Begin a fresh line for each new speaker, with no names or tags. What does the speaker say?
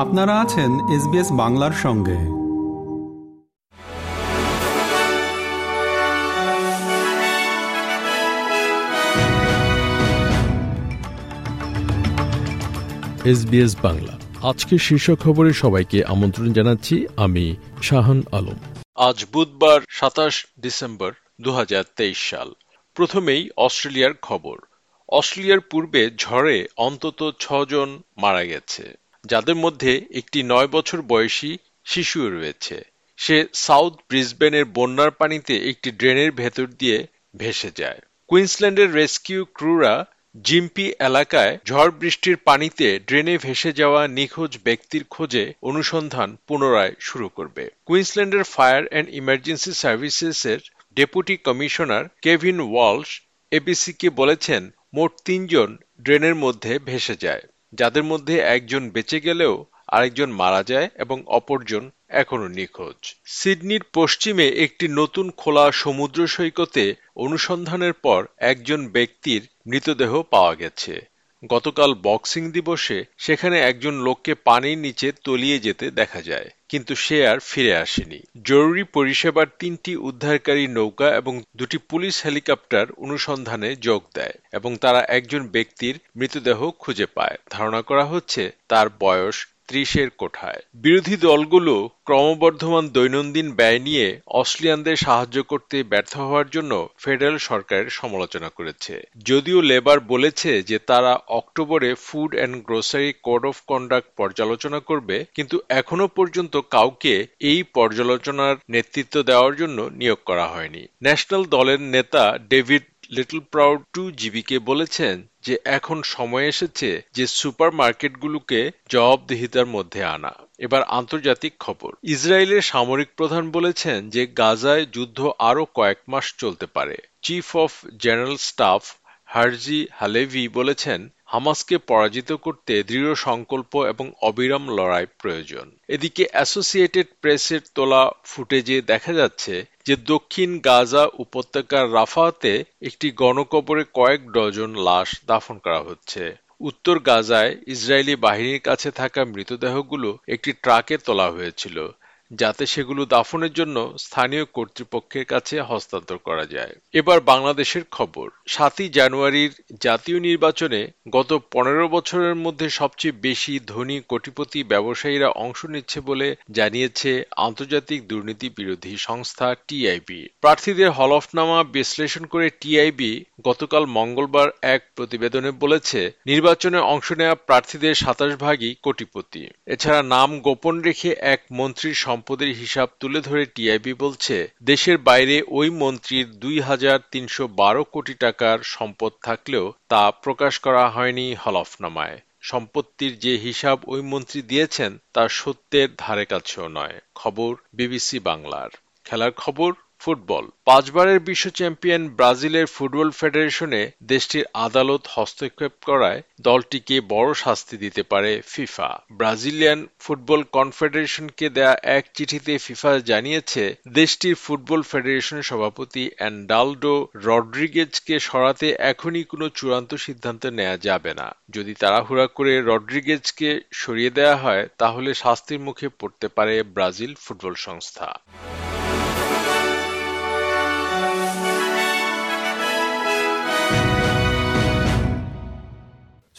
আপনারা আছেন এসবিএস বাংলার সঙ্গে।
এসবিএস বাংলা। আজকে শীর্ষ খবরে সবাইকে আমন্ত্রণ জানাচ্ছি আমি শাহান আলম।
আজ বুধবার সাতাশ ডিসেম্বর দু হাজার তেইশ সাল। প্রথমেই অস্ট্রেলিয়ার খবর। অস্ট্রেলিয়ার পূর্বে ঝড়ে অন্তত ছজন মারা গেছে। যাদের মধ্যে একটি নয় বছর বয়সী শিশুও রয়েছে। সে সাউথ ব্রিসবেনের বন্যার পানিতে একটি ড্রেনের ভেতর দিয়ে ভেসে যায়। কুইন্সল্যান্ডের রেস্কিউ ক্রুরা জিম্পি এলাকায় ঝড় বৃষ্টির পানিতে ড্রেনে ভেসে যাওয়া নিখোঁজ ব্যক্তির খোঁজে অনুসন্ধান পুনরায় শুরু করবে। কুইন্সল্যান্ডের ফায়ার অ্যান্ড ইমার্জেন্সি সার্ভিসেসের ডেপুটি কমিশনার কেভিন ওয়ালশ এবিসিকে বলেছেন, মোট তিনজন ড্রেনের মধ্যে ভেসে যায়। যাদের মধ্যে একজন বেঁচে গেলেও আরেকজন মারা যায় এবং অপরজন এখনও নিখোঁজ। সিডনির পশ্চিমে একটি নতুন খোলা সমুদ্র সৈকতে অনুসন্ধানের পর একজন ব্যক্তির মৃতদেহ পাওয়া গেছে। গতকাল বক্সিং দিবসে সেখানে একজন লোককে পানির নিচে তলিয়ে যেতে দেখা যায়, কিন্তু সে আর ফিরে আসেনি। জরুরি পরিষেবার তিনটি উদ্ধারকারী নৌকা এবং দুটি পুলিশ হেলিকপ্টার অনুসন্ধানে যোগ দেয় এবং তারা একজন ব্যক্তির মৃতদেহ খুঁজে পায়। ধারণা করা হচ্ছে তার বয়স ত্রিশের কোঠায়। বিরোধী দলগুলো ক্রমবর্ধমান দৈনন্দিন ব্যয় নিয়ে অস্ট্রেলিয়ানদের সাহায্য করতে ব্যর্থ হওয়ার জন্য ফেডারেল সরকারের সমালোচনা করেছে। যদিও লেবার বলেছে যে তারা অক্টোবরে food and grocery code of conduct পর্যালোচনা করবে, কিন্তু এখনও পর্যন্ত কাউকে এই পর্যালোচনার নেতৃত্ব দেওয়ার জন্য নিয়োগ করা হয়নি। ন্যাশনাল দলের নেতা ডেভিড লিটল প্রাউড টু জিবিকে বলেছেন যে এখন সময় এসেছে যে সুপার মার্কেটগুলোকে জবাবদিহিতার মধ্যে আনা। এবার আন্তর্জাতিক খবর। ইসরায়েলের সামরিক প্রধান বলেছেন যে গাজায় যুদ্ধ আরও কয়েক মাস চলতে পারে। Chief of general staff Herzi Halevi বলেছেন হামাসকে পরাজিত করতে দৃঢ় সংকল্প এবং অবিরাম লড়াই প্রয়োজন। এদিকে অ্যাসোসিয়েটেড প্রেসের তোলা ফুটেজে দেখা যাচ্ছে যে দক্ষিণ গাজা উপত্যকার রাফাতে একটি গণকবরে কয়েক ডজন লাশ দাফন করা হচ্ছে। উত্তর গাজায় ইসরায়েলি বাহিনীর কাছে থাকা মৃতদেহগুলো একটি ট্রাকে তোলা হয়েছিল। যাতে সেগুলো দাফনের জন্য স্থানীয় কর্তৃপক্ষের কাছে হস্তান্তর করা যায়। এবার বাংলাদেশের খবর। সাতই জানুয়ারির জাতীয় নির্বাচনে গত পনেরো বছরের মধ্যে সবচেয়ে বেশি ধনী কোটিপতি ব্যবসায়ীরা অংশ নিচ্ছে বলে জানিয়েছে আন্তর্জাতিক দুর্নীতি বিরোধী সংস্থা টিআইবি প্রার্থীদের হলফনামা বিশ্লেষণ করে টিআইবি গতকাল মঙ্গলবার এক প্রতিবেদনে বলেছে, নির্বাচনে অংশ নেওয়া প্রার্থীদের সাতাশ ভাগই কোটিপতি। এছাড়া নাম গোপন রেখে এক মন্ত্রীর সম্পদের হিসাব তুলে ধরে টিআইবি বলছে, দেশের বাইরে ওই মন্ত্রীর দুই হাজার তিনশো বারো কোটি টাকার সম্পদ থাকলেও তা প্রকাশ করা হয়নি হলফনামায়। সম্পত্তির যে হিসাব ওই মন্ত্রী দিয়েছেন, তা সত্যের ধারে কাছেও নয়। খবর বিবিসি বাংলার। খেলার খবর ফুটবল। পাঁচবারের বিশ্ব চ্যাম্পিয়ন ব্রাজিলের ফুটবল ফেডারেশনে দেশটির আদালত হস্তক্ষেপ করায় দলটিকে বড় শাস্তি দিতে পারে ফিফা। ব্রাজিলিয়ান ফুটবল কনফেডারেশনকে দেয়া এক চিঠিতে ফিফা জানিয়েছে, দেশটির ফুটবল ফেডারেশনের সভাপতি অ্যান্ডালডো রড্রিগেজকে সরাতে এখনই কোনো চূড়ান্ত সিদ্ধান্ত নেওয়া যাবে না। যদি তাড়াহুড়া করে রড্রিগেজকে সরিয়ে দেওয়া হয়, তাহলে শাস্তির মুখে পড়তে পারে ব্রাজিল ফুটবল সংস্থা।